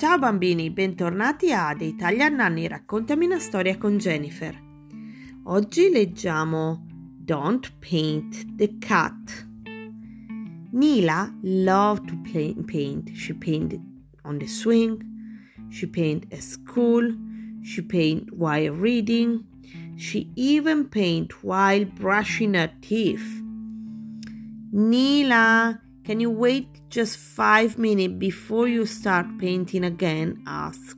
Ciao bambini, bentornati ad Italia Nanni, raccontami una storia con Jennifer. Oggi leggiamo Don't Paint the Cat. Nila loved to play, paint. She painted on the swing, she painted at school, she painted while reading, she even painted while brushing her teeth. Nila, can you wait just five minutes before you start painting again? asked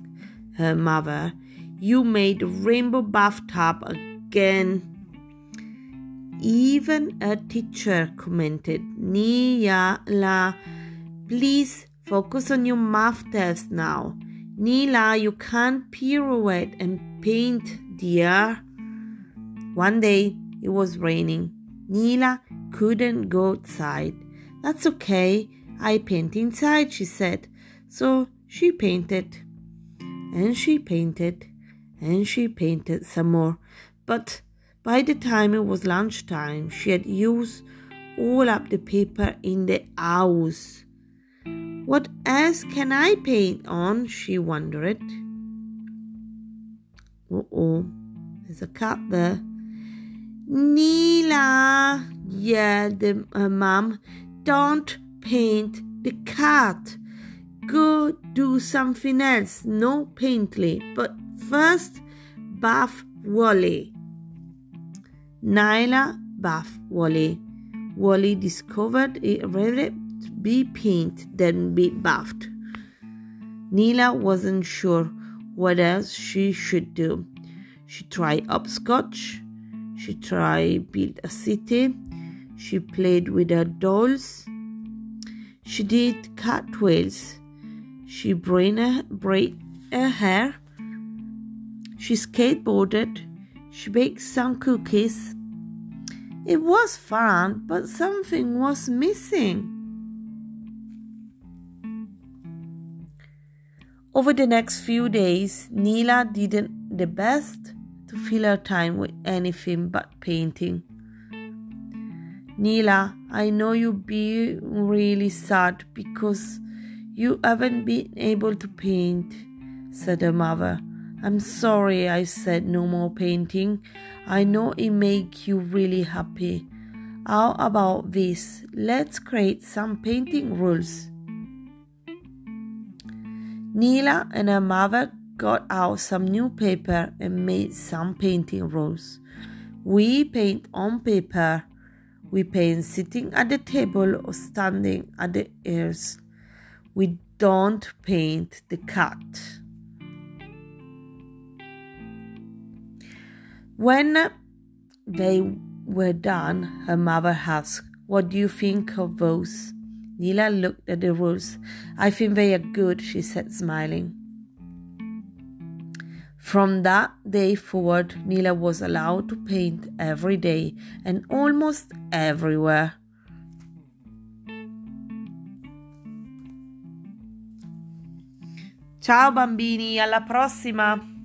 her mother. You made a rainbow bathtub again. Even a teacher commented, Nila, please focus on your math test now. Nila, you can't pirouette and paint, dear. One day it was raining. Nila couldn't go outside. That's okay. I paint inside, she said. So she painted. And she painted. And she painted some more. But by the time it was lunchtime, she had used all up the paper in the house. What else can I paint on? she wondered. Uh oh, there's a cat there. Nila, yelled her mom, don't paint the cat. Go do something else, no paintly, but first bath Wally. Nyla bath Wally. Wally discovered eh, it rather be painted than be bathed. Nila wasn't sure what else she should do. She tried upscotch. She tried build a city. She played with her dolls. She did cartwheels. She braided her, hair. She skateboarded. She baked some cookies. It was fun, but something was missing. Over the next few days, Nila did the best to fill her time with anything but painting. Nila, I know you be really sad because you haven't been able to paint, said her mother. I'm sorry I said no more painting. I know it make you really happy. How about this? Let's create some painting rules. Nila and her mother got out some new paper and made some painting rules. We paint on paper. We paint sitting at the table or standing at the ears. We don't paint the cat. When they were done, her mother asked, What do you think of those? Nila looked at the rules. I think they are good, she said, smiling. From that day forward, Nila was allowed to paint every day and almost everywhere. Ciao bambini, alla prossima!